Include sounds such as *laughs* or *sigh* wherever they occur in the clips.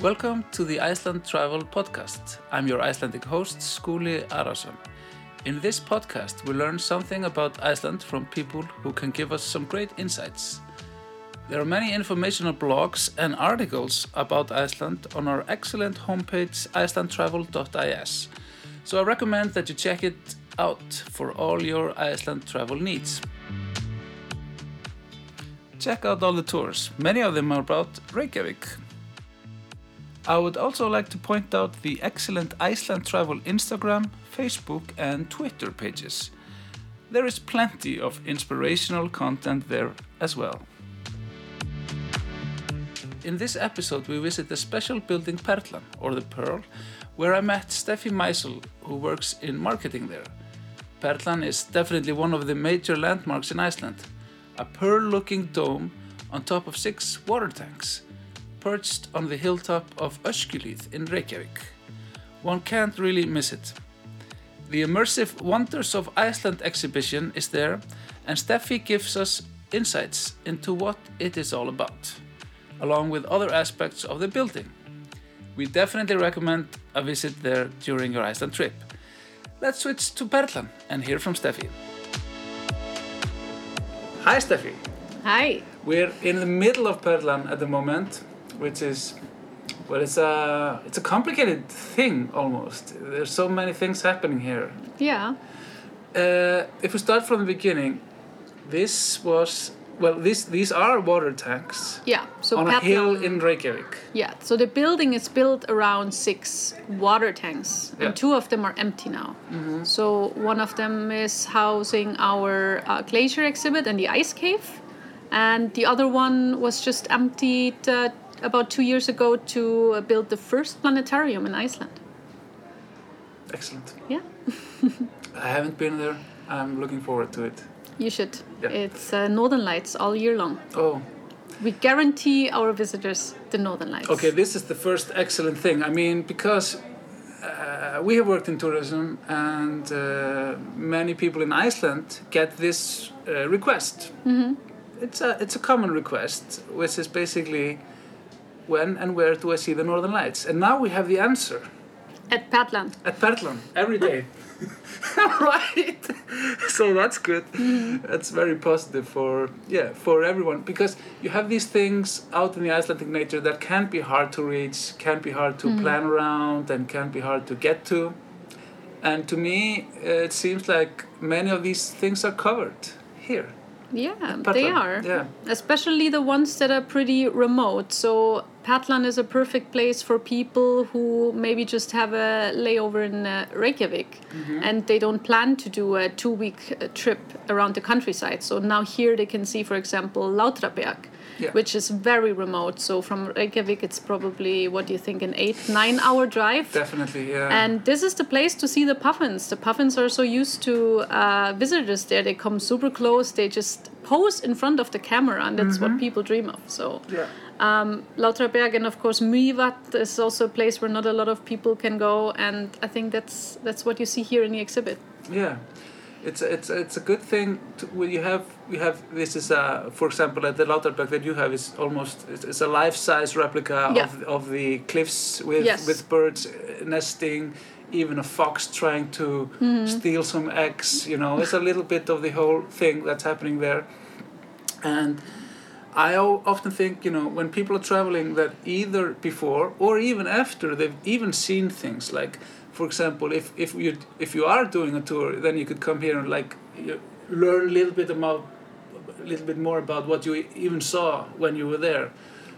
Welcome to the Iceland Travel Podcast. I'm your Icelandic host, Skuli Arason. In this podcast, we learn something about Iceland from people who can give us some great insights. There are many informational blogs and articles about Iceland on our excellent homepage icelandtravel.is. So I recommend that you check it out for all your Iceland travel needs. Check out all the tours. Many of them are about Reykjavik. I would also like to point out the excellent Iceland Travel Instagram, Facebook, and Twitter pages. There is plenty of inspirational content there as well. In this episode, we visit the special building Perlan, or the Pearl, where I met Steffi Meisel, who works in marketing there. Perlan is definitely one of the major landmarks in Iceland. A pearl looking dome on top of six water tanks, perched on the hilltop of Öskjuhlíð in Reykjavik. One can't really miss it. The immersive Wonders of Iceland exhibition is there, and Steffi gives us insights into what it is all about along with other aspects of the building. We definitely recommend a visit there during your Iceland trip. Let's switch to Perlan and hear from Steffi. Hi Steffi. Hi. We're in the middle of Perlan at the moment, which is well, it's a it's a complicated thing almost. There's so many things happening here. Yeah. Uh, if we start from the beginning, this was well, these these are water tanks. Yeah. So on a hill in Reykjavik. Yeah. So the building is built around six water tanks, Yeah. And two of them are empty now. mm -hmm. So one of them is housing our uh, glacier exhibit and the ice cave, and the other one was just emptied uh, about two years ago to uh, build the first planetarium in Iceland. Excellent. Yeah. *laughs* I haven't been there. I'm looking forward to it. You should. Yeah. It's uh, Northern Lights all year long. Oh, We guarantee our visitors the Northern Lights. okay. This is the first excellent thing. I mean, because uh, we have worked in tourism, and uh, many people in Iceland get this uh, request. Mm-hmm. It's a it's a common request, which is basically when and where do I see the Northern Lights? And now we have the answer At Perlan. at Perlan every day. *laughs* *laughs* right. so that's good. That's very positive for yeah for everyone because you have these things out in the Icelandic nature that can be hard to reach, can be hard to plan around, and can be hard to get to. And to me, uh, it seems like many of these things are covered here. Yeah, Perlan, they are. yeah. Especially the ones that are pretty remote. So Perlan is a perfect place for people who maybe just have a layover in uh, Reykjavik Mm-hmm. and they don't plan to do a two week uh, trip around the countryside. So now here they can see, for example, Látrabjarg. Yeah. Which is very remote. So from Reykjavik, it's probably what do you think, an eight, nine hour drive? Definitely, yeah. And this is the place to see the puffins. The puffins are so used to uh, visitors there. They come super close. They just pose in front of the camera, and that's what people dream of. So, yeah. um, Látrabjarg and of course Mývatn is also a place where not a lot of people can go, and I think that's that's what you see here in the exhibit. Yeah, it's a, it's it's a good thing to, when you have you have this is a for example at the Látrabjarg that you have is almost it's, it's a life size replica Yeah. of of the cliffs with Yes. with birds uh, nesting. Even a fox trying to Mm-hmm. steal some eggs, you know, it's a little bit of the whole thing that's happening there. And I often think, you know, when people are traveling, that either before or even after they've even seen things like, for example, if if you if you are doing a tour, then you could come here and like you learn a little bit about a little bit more about what you even saw when you were there.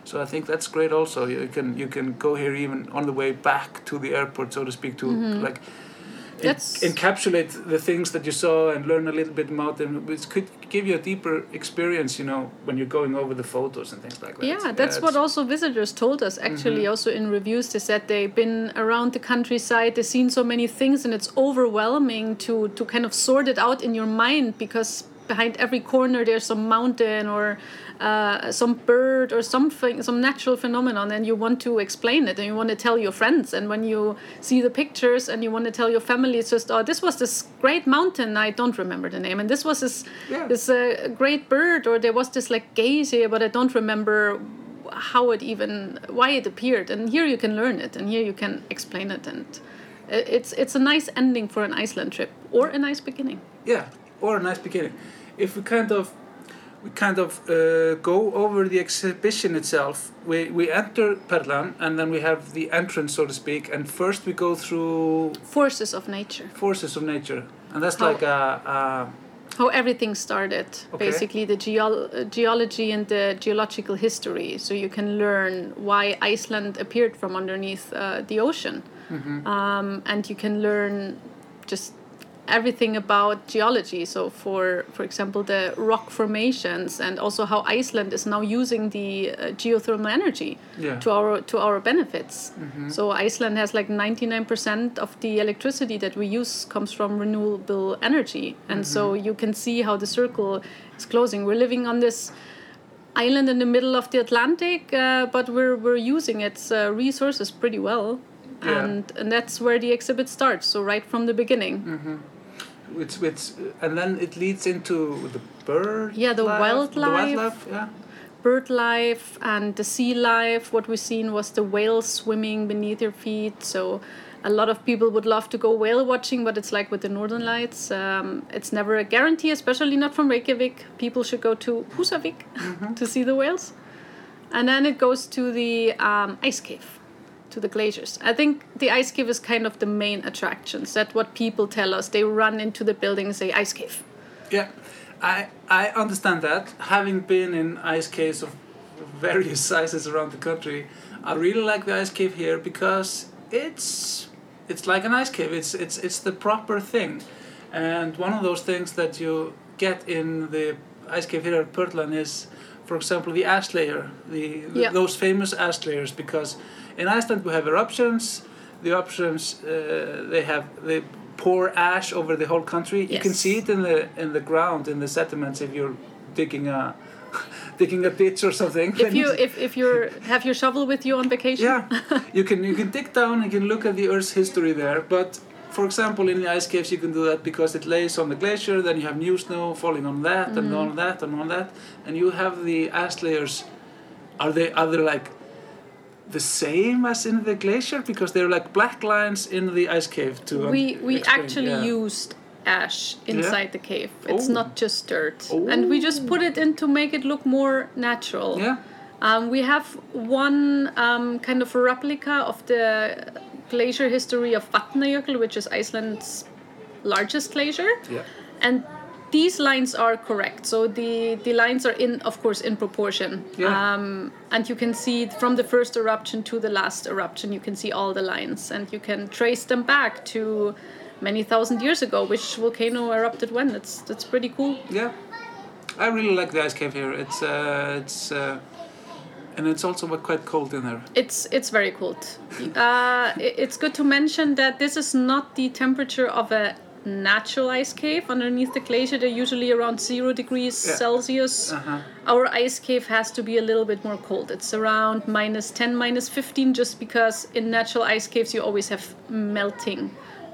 So I think that's great. Also, you can you can go here even on the way back to the airport, so to speak, to mm-hmm. like. That's- encapsulate the things that you saw and learn a little bit about them, which could give you a deeper experience, you know, when you're going over the photos and things like that. Yeah, that's what also visitors told us. Actually, Mm-hmm. also in reviews, they said they've been around the countryside, they've seen so many things, and it's overwhelming to to kind of sort it out in your mind because behind every corner there's some mountain or uh, some bird or something, some natural phenomenon, and you want to explain it and you want to tell your friends. And when you see the pictures and you want to tell your family, it's just, oh, this was this great mountain. I don't remember the name, and this was this Yeah. this uh, great bird, or there was this like gaze here, but I don't remember how it even why it appeared and here you can learn it and here you can explain it and it's it's a nice ending for an Iceland trip or a nice beginning. Yeah, or a nice beginning. If we kind of we kind of uh, go over the exhibition itself, we, we enter Perlan and then we have the entrance, so to speak, and first we go through Forces of nature. forces of nature, and that's How- like a, a how everything started Okay. basically the geol- uh, geology and the geological history so you can learn why iceland appeared from underneath uh, the ocean um, and you can learn just everything about geology. So for for example the rock formations and also how iceland is now using the uh, geothermal energy Yeah. to our to our benefits. So iceland has like 99% of the electricity that we use comes from renewable energy. And so you can see how the circle is closing. We're living on this island in the middle of the atlantic uh, but we're we're using its uh, resources pretty well. Yeah. and and that's where the exhibit starts. So right from the beginning It's, it's, and then it leads into the bird Yeah, the life, the wildlife. wildlife, yeah. bird life and the sea life. What we've seen was the whales swimming beneath your feet. So a lot of people would love to go whale watching, but it's like with the northern lights. Um, it's never a guarantee, especially not from Reykjavik. People should go to Husavik *laughs* to see the whales. And then it goes to the um, ice cave, to the glaciers. I think the ice cave is kind of the main attractions. That's what people tell us. They run into the building and say, ice cave. Yeah, I I understand that. Having been in ice caves of various *laughs* sizes around the country, I really like the ice cave here because it's it's like an ice cave. It's it's it's the proper thing, and one of those things that you get in the ice cave here at Perlan is, for example, the ash layer, the, the- Yeah. those famous ash layers. Because in Iceland we have eruptions. The eruptions uh, they have they pour ash over the whole country. You can see it in the in the ground in the sediments if you're digging a *laughs* digging a ditch or something. If *laughs* you if, if you're have your shovel with you on vacation, yeah, you can you can dig down. And you can look at the Earth's history there. But for example, in the ice caves, you can do that because it lays on the glacier. Then you have new snow falling on that and Mm-hmm. on that and on that, and you have the ash layers. Are they are they like the same as in the glacier because they're like black lines in the ice cave too? we we actually used ash inside the cave. It's Oh. not just dirt, and we just put it in to make it look more natural. Yeah. Um, we have one um, kind of a replica of the glacier history of Vatnajökull, which is Iceland's largest glacier. Yeah. and these lines are correct so the the lines are in of course in proportion Yeah. um, and you can see from the first eruption to the last eruption you can see all the lines and you can trace them back to many thousand years ago which volcano erupted when that's that's pretty cool Yeah, I really like the ice cave here. It's uh, it's uh, and it's also quite cold in there. it's it's very cold *laughs* uh, it's good to mention that this is not the temperature of a natural ice cave underneath the glacier they're usually around zero degrees Yeah. celsius Uh-huh. our ice cave has to be a little bit more cold it's around minus 10 minus 15 just because in natural ice caves you always have melting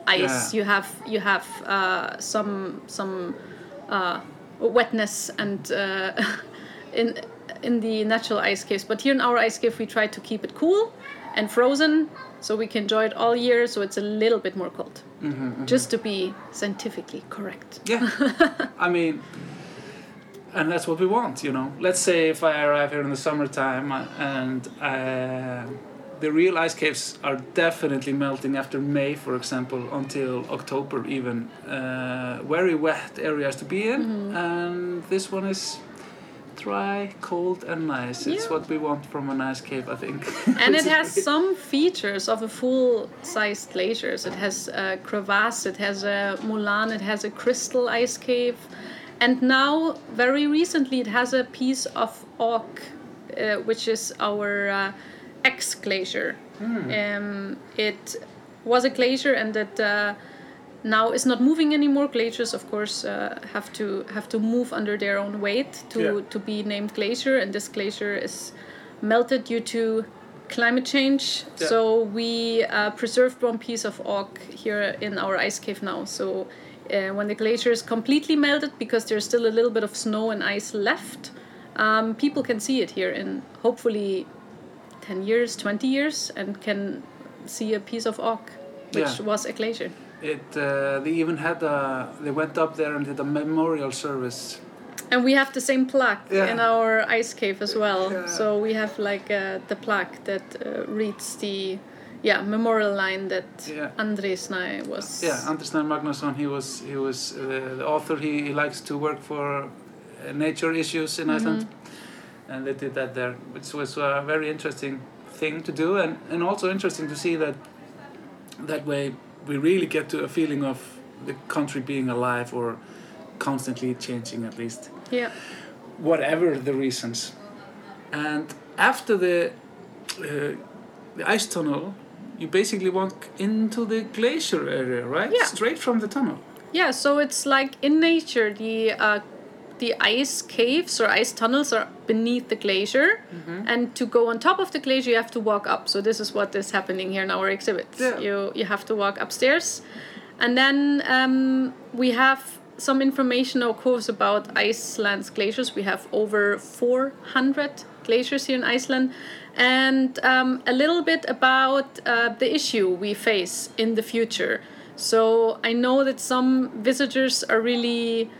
ice Yeah. you have you have uh, some some uh, wetness and uh, *laughs* in in the natural ice caves but here in our ice cave we try to keep it cool and frozen so we can enjoy it all year so it's a little bit more cold. Just to be scientifically correct. Yeah, *laughs* I mean, and that's what we want, you know. Let's say if I arrive here in the summertime uh, and uh, the real ice caves are definitely melting after May, for example, until October even. Uh, very wet areas to be in, and this one is dry, cold, and nice. It's Yeah. what we want from an ice cave, I think. *laughs* and it *laughs* has some features of a full-sized glacier. So It has a crevasse, it has a moulin, it has a crystal ice cave, and now very recently it has a piece of Ok, uh, which is our uh, ex glacier. Um, it was a glacier, and it uh, now is not moving anymore. Glaciers, of course, uh, have to have to move under their own weight to Yeah. to be named glacier, and this glacier is melted due to climate change. Yeah. So we uh, preserved one piece of Ok here in our ice cave now. So uh, when the glacier is completely melted, because there's still a little bit of snow and ice left, um, people can see it here in hopefully 10 years, 20 years, and can see a piece of Ok, which Yeah. was a glacier. It uh, they even had a they went up there and did a memorial service. And we have the same plaque Yeah. in our ice cave as well. Yeah. So we have like uh, the plaque that uh, reads the yeah memorial line that Yeah. Andri Snær was. Yeah, Andri Snær Magnason. He was he was uh, the author. He, he likes to work for uh, nature issues in Iceland, and they did that there, which was a very interesting thing to do, and and also interesting to see that that way we really get to a feeling of the country being alive or constantly changing at least yeah. whatever the reasons. And after the uh, the ice tunnel, you basically walk into the glacier area, right? Yeah. Straight from the tunnel. Yeah, so it's like in nature, the uh, the ice caves or ice tunnels are beneath the glacier, Mm-hmm. and to go on top of the glacier, you have to walk up. So this is what is happening here in our exhibit. Yeah. You you have to walk upstairs, and then um, we have some information, of course, about Iceland's glaciers. We have over 400 glaciers here in Iceland, and um, a little bit about uh, the issue we face in the future. So I know that some visitors are really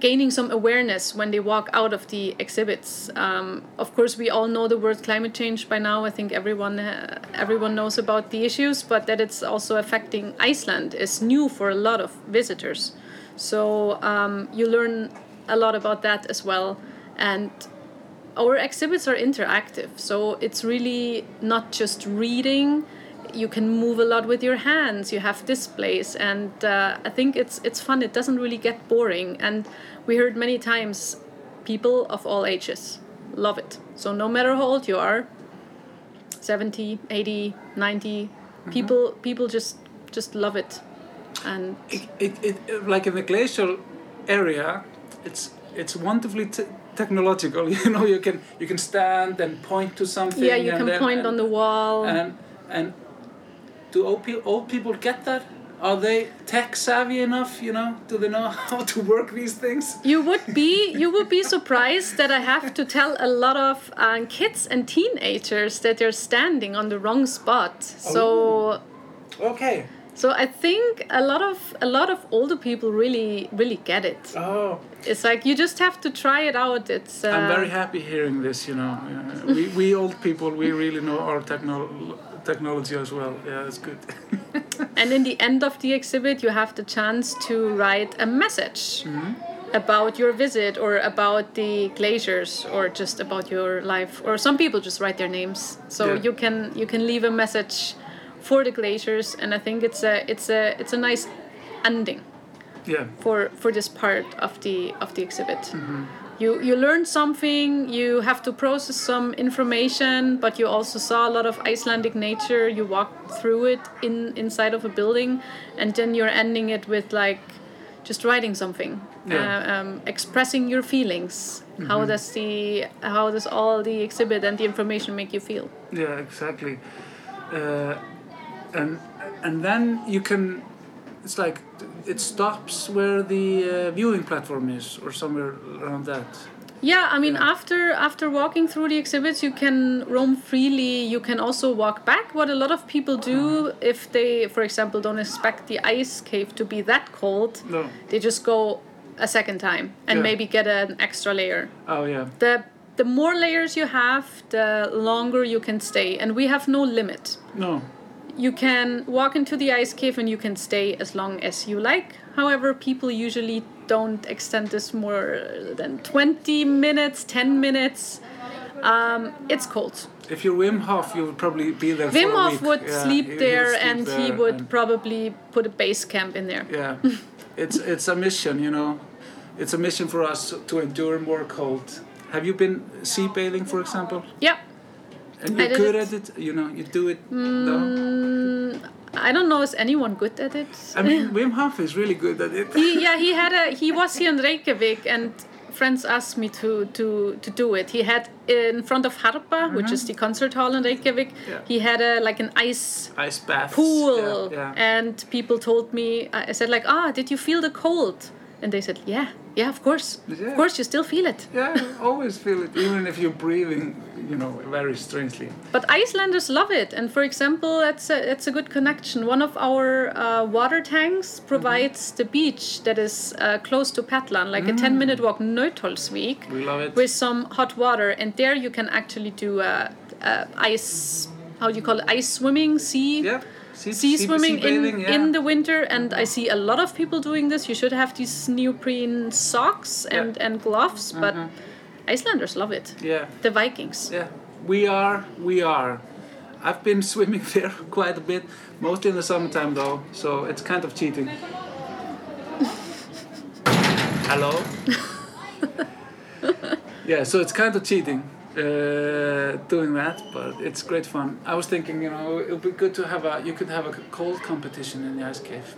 gaining some awareness when they walk out of the exhibits. Um, of course, we all know the word climate change by now. I think everyone uh, everyone knows about the issues, but that it's also affecting Iceland is new for a lot of visitors. So um, you learn a lot about that as well, and our exhibits are interactive. So it's really not just reading. You can move a lot with your hands. You have displays, and uh, I think it's it's fun. It doesn't really get boring. And we heard many times, people of all ages love it. So no matter how old you are, 70, 80, 90, people people just just love it. And It, it, it, like in the glacial area, it's it's wonderfully t- technological. *laughs* You know, you can you can stand and point to something. yeah, you can then- point and, on the wall. and and do old, pe- old people get that? Are they tech savvy enough? You know, do they know *laughs* how to work these things? You would be you would be surprised that I have to tell a lot of uh, kids and teenagers that they're standing on the wrong spot. So Okay. so I think a lot of a lot of older people really really get it. Oh, It's like you just have to try it out. It's uh, I'm very happy hearing this. You know, uh, we we old people we really know our techno- technology as well. Yeah, it's good. *laughs* And in the end of the exhibit, you have the chance to write a message mm-hmm. about your visit or about the glaciers or just about your life. Or some people just write their names. So Yeah. you can you can leave a message for the glaciers, and I think it's a it's a it's a nice ending yeah. for for this part of the of the exhibit. Mm-hmm. You you learn something. You have to process some information, but you also saw a lot of Icelandic nature. You walked through it in inside of a building, and then you're ending it with like just writing something, Yeah. uh, um, expressing your feelings. How does the how does all the exhibit and the information make you feel? Yeah, exactly. Uh, and and then you can. It's like it stops where the uh, viewing platform is, or somewhere around that. Yeah, I mean, Yeah. after after walking through the exhibits, you can roam freely. You can also walk back. What a lot of people do, if they, for example, don't expect the ice cave to be that cold, No. they just go a second time and Yeah. maybe get an extra layer. Oh yeah. the The more layers you have, the longer you can stay, and we have no limit. No. You can walk into the ice cave and you can stay as long as you like. However, people usually don't extend this more than 20 minutes, 10 minutes. Um, it's cold. If you're Wim Hof, you would probably be there Wim for a Hof would Yeah, sleep he- he there sleep and he would and- probably put a base camp in there. yeah, *laughs* it's it's a mission, you know. It's a mission for us to endure more cold. Have you been sea bathing, for example? Yeah. And you're good it. at it. You know, you do it. Mm, I don't know, is anyone good at it? I mean, *laughs* Wim Hof is really good at it. he, yeah, he *laughs* had a he was here in Reykjavik and friends asked me to to to do it. He had in front of Harpa, which is the concert hall in Reykjavik. Mm-hmm. Yeah. He had a like an ice Ice bath pool, Yeah, yeah. and people told me I I said like, ah, did you feel the cold? And they said, yeah, yeah, of course. Yeah. Of course, you still feel it. Yeah, always feel it, even if you're breathing, you know, very strangely. But Icelanders love it, and for example, that's a, that's a good connection. One of our uh, water tanks provides the beach that is uh, close to Perlan, like a 10 minute walk, Nauthólsvík, We love it. with some hot water, and there you can actually do uh, uh, ice, how do you call it, ice swimming, sea. yeah, sea, Sea swimming bathing, in, yeah. in the winter, and I see a lot of people doing this. You should have these neoprene socks Yeah. and, and gloves, but mm-hmm. Icelanders love it. yeah, The Vikings. yeah. We are, we are. I've been *laughs* swimming there quite a bit, mostly in the summertime though, so it's kind of cheating. Hello? *laughs* yeah, so it's kind of cheating uh, doing that, but it's great fun. I was thinking, you know, it would be good to have a, you could have a cold competition in the ice cave.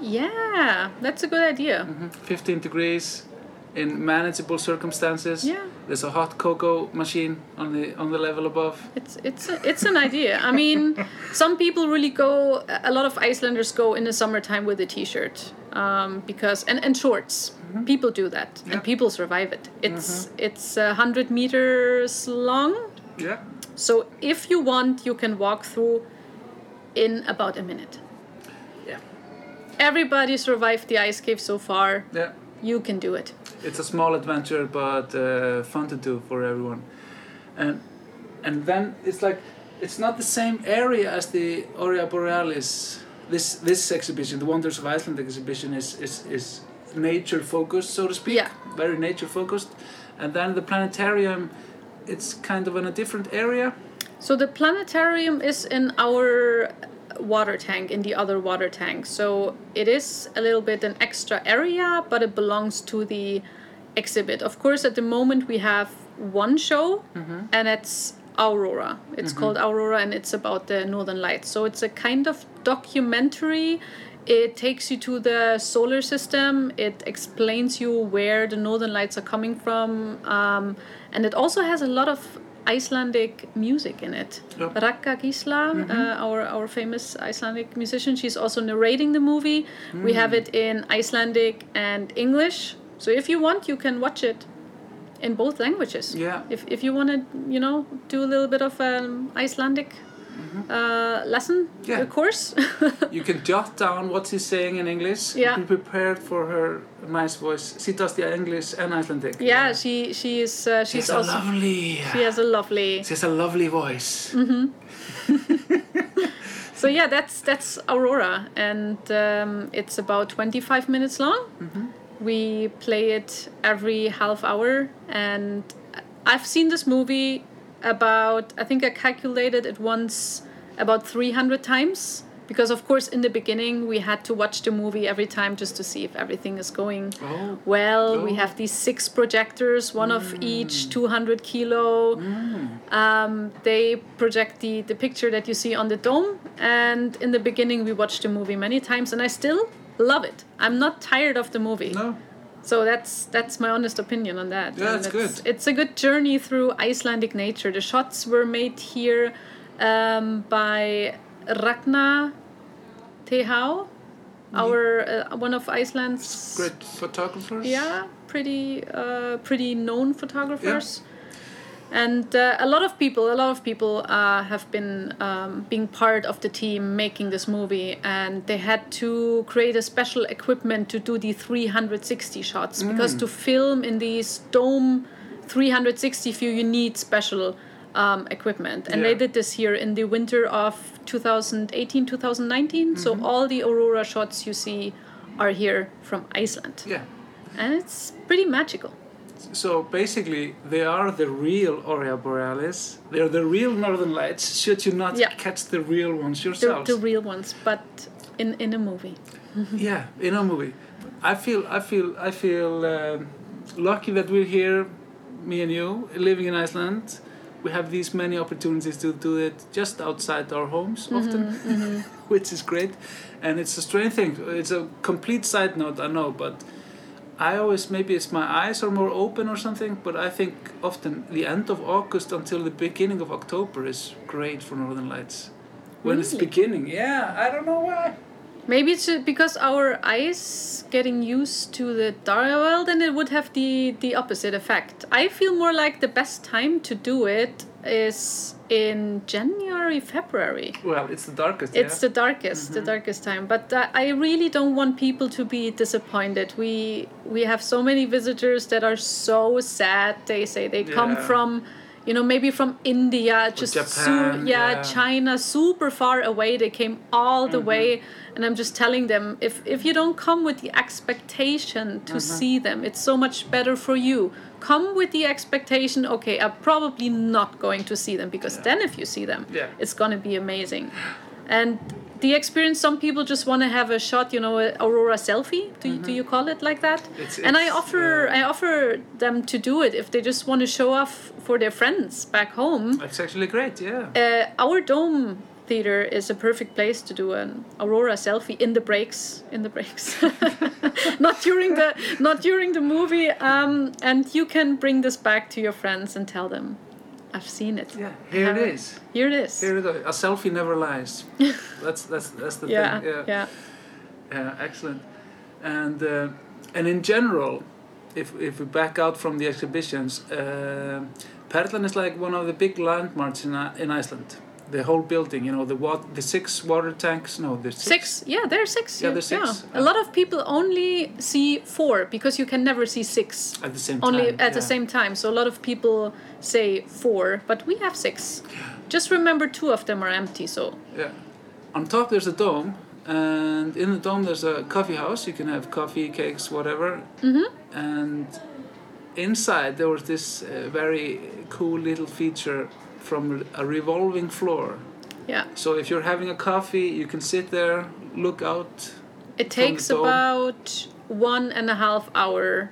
Yeah, that's a good idea. 15 degrees in manageable circumstances. Yeah. There's a hot cocoa machine on the on the level above. It's it's a, it's an idea. I mean, some people really go. A lot of Icelanders go in the summertime with a t-shirt um, because and and shorts. People do that, Yeah. and people survive it. It's it's a hundred meters long. Yeah. So if you want, you can walk through in about a minute. Yeah. Everybody survived the ice cave so far. Yeah. You can do it. It's a small adventure, but uh, fun to do for everyone. And and then it's like it's not the same area as the Aurora Borealis. This this exhibition, the Wonders of Iceland exhibition, is is is nature focused, so to speak. Yeah. Very nature focused. And then the planetarium, it's kind of in a different area. So the planetarium is in our water tank, in the other water tank. So it is a little bit an extra area, but it belongs to the exhibit. Of course, at the moment we have one show, and it's Aurora. It's called Aurora, and it's about the Northern Lights. So it's a kind of documentary. It takes you to the solar system. It explains you where the northern lights are coming from, um, and it also has a lot of Icelandic music in it. Yeah. Ragga Gisla, uh, our our famous Icelandic musician, she's also narrating the movie. We have it in Icelandic and English. So if you want, you can watch it in both languages. Yeah. If if you want to, you know, do a little bit of um, Icelandic. Uh, lesson, Yeah. course. *laughs* You can jot down what she's saying in English. Yeah. Be prepared for her nice voice. She does the English and Icelandic. Yeah, she she is uh, she's She's a also lovely. she has a lovely. She has a lovely voice. Mhm. *laughs* So yeah, that's that's Aurora, and um, it's about twenty five minutes long. Mhm. We play it every half hour, and I've seen this movie about I think I calculated it once about three hundred times. Because of course, in the beginning, we had to watch the movie every time just to see if everything is going Oh. well. We Oh. have these six projectors, one of each, 200 kilo. Um, they project the, the picture that you see on the dome. And in the beginning, we watched the movie many times, and I still love it. I'm not tired of the movie. No. So that's that's my honest opinion on that. Yeah, And that's it's, good. It's a good journey through Icelandic nature. The shots were made here um, by Ragnar Tehau, our uh, one of Iceland's Great photographers. yeah, pretty uh, pretty known photographers. And uh, a lot of people, a lot of people uh, have been um, being part of the team making this movie, and they had to create a special equipment to do the 360 shots. Because to film in these dome 360 view, you need special um, equipment, and they did this here in the winter of 2018 2019. So all the aurora shots you see are here from Iceland. Yeah. and it's pretty magical. So basically, they are the real Aurora Borealis. They're the real Northern Lights. Should you not Yeah. catch the real ones The, yourselves? the real ones, but in in a movie. *laughs* yeah, in a movie. I feel, I feel, I feel um, lucky that we're here, me and you, living in Iceland. We have these many opportunities to do it just outside our homes often, *laughs* which is great. And it's a strange thing. It's a complete side note, I know, but I always maybe it's my eyes are more open or something. But I think often the end of August until the beginning of October is great for Northern Lights. When it's beginning, yeah, I don't know why. Maybe it's uh, because our eyes getting used to the dark. world, and it would have the the opposite effect. I feel more like the best time to do it is in January, February. Well, it's the darkest. It's yeah. the darkest, the darkest time. But uh, I really don't want people to be disappointed. We we have so many visitors that are so sad. They say they come from, you know, maybe from India, just Japan, yeah, yeah. China, super far away. They came all the way, and I'm just telling them if if you don't come with the expectation to see them, it's so much better for you. Come with the expectation. Okay, I'm probably not going to see them because then if you see them, Yeah. it's gonna be amazing. And the experience, some people just want to have a shot, you know, aurora selfie. Do, you do you call it like that? It's- and I offer uh, I offer them to do it if they just want to show off for their friends back home. It's actually great. Yeah. Uh, our dome theater is a perfect place to do an aurora selfie in the breaks in the breaks *laughs* not during the not during the movie um, and you can bring this back to your friends and tell them i've seen it Yeah. Here Have it is. here it is Here it is. A selfie never lies. *laughs* that's that's that's the yeah, thing. Yeah. yeah Yeah, excellent. And uh, and in general, if if we back out from the exhibitions, uh, Perlan is like one of the big landmarks in in Iceland. The whole building, you know, the wat- the six water tanks. No, the six. Six, yeah, there are six. Yeah, there's six. Yeah. A lot of people only see four because you can never see six at the same only time. at the same time. So a lot of people say four, but we have six. Just remember, two of them are empty. So Yeah. On top there's a dome, and in the dome there's a coffee house. You can have coffee, cakes, whatever. Mm-hmm. And inside there was this uh, very cool little feature from a revolving floor. yeah, So if you're having a coffee, you can sit there, look out. it takes about one and a half hour.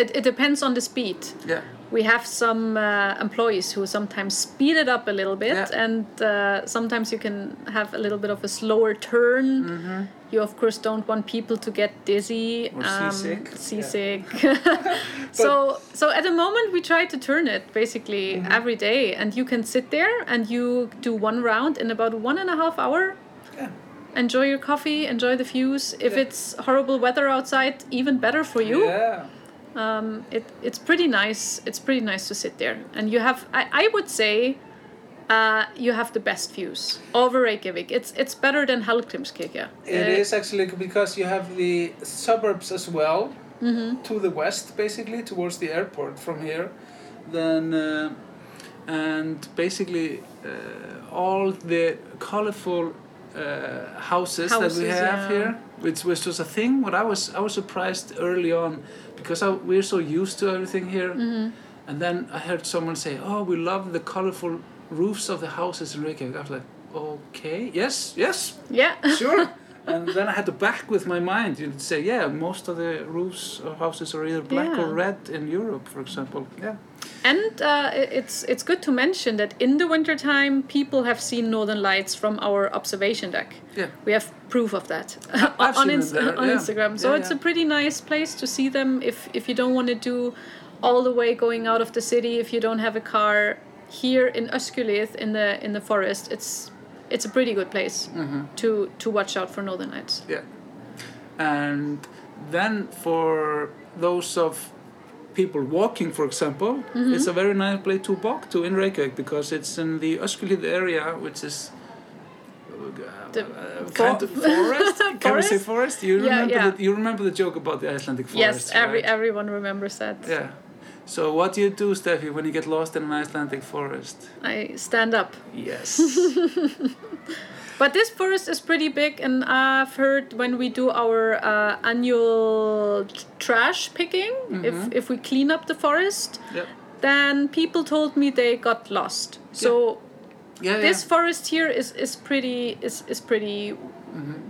It, it depends on the speed. Yeah. We have some uh, employees who sometimes speed it up a little bit, Yeah. and uh, sometimes you can have a little bit of a slower turn. You of course don't want people to get dizzy, Mm-hmm. um, Or seasick. seasick. *laughs* *laughs* so so at the moment we try to turn it basically Mm-hmm. every day, and you can sit there and you do one round in about one and a half hour. Yeah. Enjoy your coffee, enjoy the views. If Yeah. it's horrible weather outside, even better for you Yeah. um, it, it's pretty nice. It's pretty nice to sit there, and you have. I, I would say, uh, you have the best views over Reykjavik. It's it's better than Hallgrímskirkja. It Uh, is actually because you have the suburbs as well Mm-hmm. to the west, basically towards the airport from here. Then uh, and basically uh, all the colorful uh, houses, that we have yeah. here, which was just a thing. What I was I was surprised early on because I, we're so used to everything here. Mm-hmm. And then I heard someone say, "Oh, we love the colorful roofs of the houses in Reykjavik." I was like, "Okay, yes, yes, Yeah. *laughs* sure. and then I had to back with my mind You'd say, yeah, most of the roofs of houses are either black or red in Europe, for example. Yeah. And uh, it's it's good to mention that in the wintertime, people have seen northern lights from our observation deck. Yeah. We have proof of that *laughs* *laughs* on, there, on yeah. Instagram. So Yeah, it's yeah. a pretty nice place to see them if if you don't want to do all the way going out of the city. If you don't have a car here in Öskjuhlíð in the in the forest, it's it's a pretty good place Mm-hmm. to to watch out for northern lights. Yeah. And then for those of people walking, for example, Mm-hmm. it's a very nice place to walk to in Reykjavik because it's in the Öskjuhlíð area, which is uh, The uh, for- kind of forest. *laughs* Can we say Forest? forest? You Yeah, remember yeah. The, you remember the joke about the Icelandic forest? yes, every right? everyone remembers that. Yeah. So what do you do, Steffi, when you get lost in an Icelandic forest? I stand up. Yes. *laughs* But this forest is pretty big, and I've heard when we do our uh, annual trash picking, if if we clean up the forest, yep. then people told me they got lost. So Yeah, this yeah. forest here is is pretty is is pretty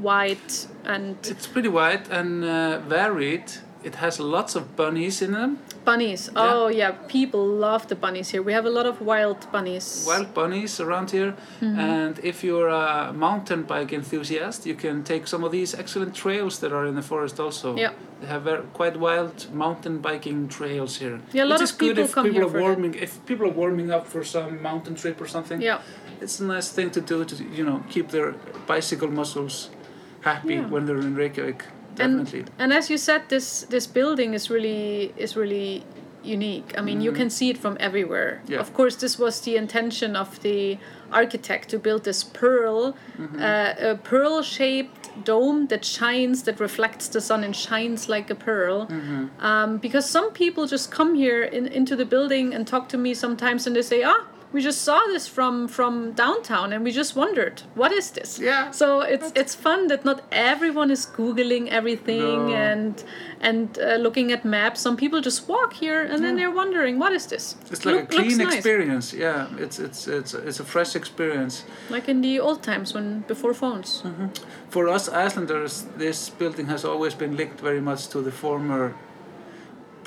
wide and It's pretty wide and uh, varied. It has lots of bunnies in them. bunnies. Oh yeah, people love the bunnies here. We have a lot of wild bunnies. Wild bunnies around here. Mm-hmm. And if you're a mountain bike enthusiast, you can take some of these excellent trails that are in the forest also. Yeah. They have very, quite wild mountain biking trails here. Yeah, a lot of people if come people here are that. warming if people are warming up for some mountain trip or something. Yeah. It's a nice thing to do to you know keep their bicycle muscles happy Yeah. when they're in Reykjavik. Definitely. And, and as you said, this this building is really is really unique. I mean, you can see it from everywhere. Mm-hmm. Yeah. Of course, this was the intention of the architect to build this pearl, Mm-hmm. uh, a pearl-shaped dome that shines, that reflects the sun and shines like a pearl. Mm-hmm. Um, because some people just come here in, into the building and talk to me sometimes, and they say, "Ah." We just saw this from from downtown, and we just wondered, what is this? Yeah. So it's it's fun that not everyone is googling everything No. and and uh, looking at maps. Some people just walk here and then they're wondering what is this. It's like Look- a clean nice. experience. Yeah, it's it's it's it's a fresh experience. like in the old times when before phones. Mm-hmm. For us Icelanders, this building has always been linked very much to the former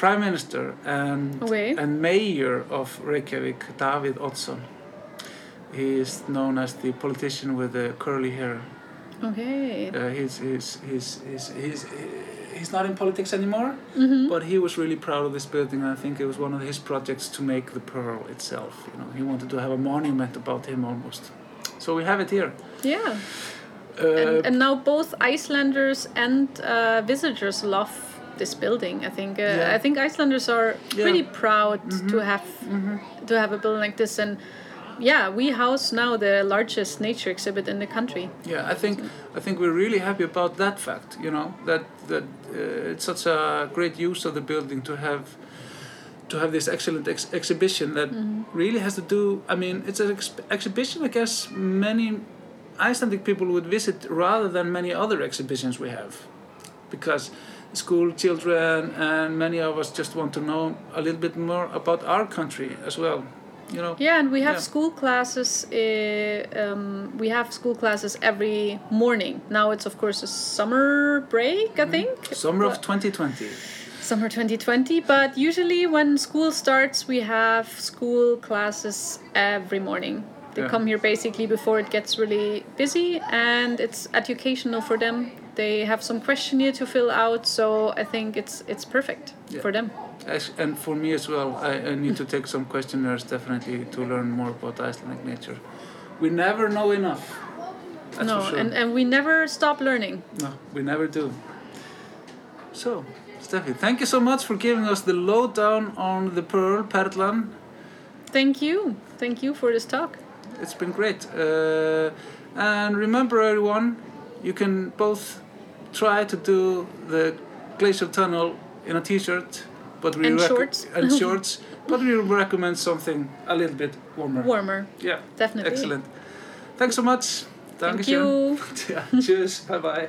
prime minister and Okay. and mayor of Reykjavik, David Oddsson. He is known as the politician with the curly hair. Okay. Uh, he's, he's, he's, he's, he's, he's not in politics anymore, Mm-hmm. but he was really proud of this building. And I think it was one of his projects to make the pearl itself. You know, he wanted to have a monument about him almost. So we have it here. Yeah. Uh, and, and now both Icelanders and uh, visitors love this building. I think uh, Yeah. I think Icelanders are Yeah. Mm-hmm. pretty proud to have to have a building like this and. Yeah, we house now the largest nature exhibit in the country. Yeah, I think I think we're really happy about that fact. You know that that uh, it's such a great use of the building to have to have this excellent ex- exhibition that really has to do. I mean, it's an ex- exhibition. I guess many Icelandic people would visit rather than many other exhibitions we have, because school children and many of us just want to know a little bit more about our country as well. You know. Yeah, and we have Yeah. school classes. Uh, um, we have school classes every morning. Now it's of course a summer break, I think. Summer of 2020. summer 2020. But usually when school starts, we have school classes every morning. They Yeah. come here basically before it gets really busy, and it's educational for them. They have some questionnaire to fill out, so I think it's it's perfect Yeah. for them. And for me as well, I, I need to take some questionnaires definitely to learn more about Icelandic nature. We never know enough. That's no, sure. and, and we never stop learning. no, we never do. So, Steffi, thank you so much for giving us the lowdown on the Pearl Perlan. Thank you. Thank you for this talk. It's been great. Uh, and remember, everyone, you can both try to do the glacial tunnel in a t-shirt, but we And shorts. and *laughs* shorts, but we recommend something a little bit warmer. Warmer, Yeah, definitely. excellent. Thanks so much. Thank Dankeschön. you. *laughs* ja, tschüss. Bye bye.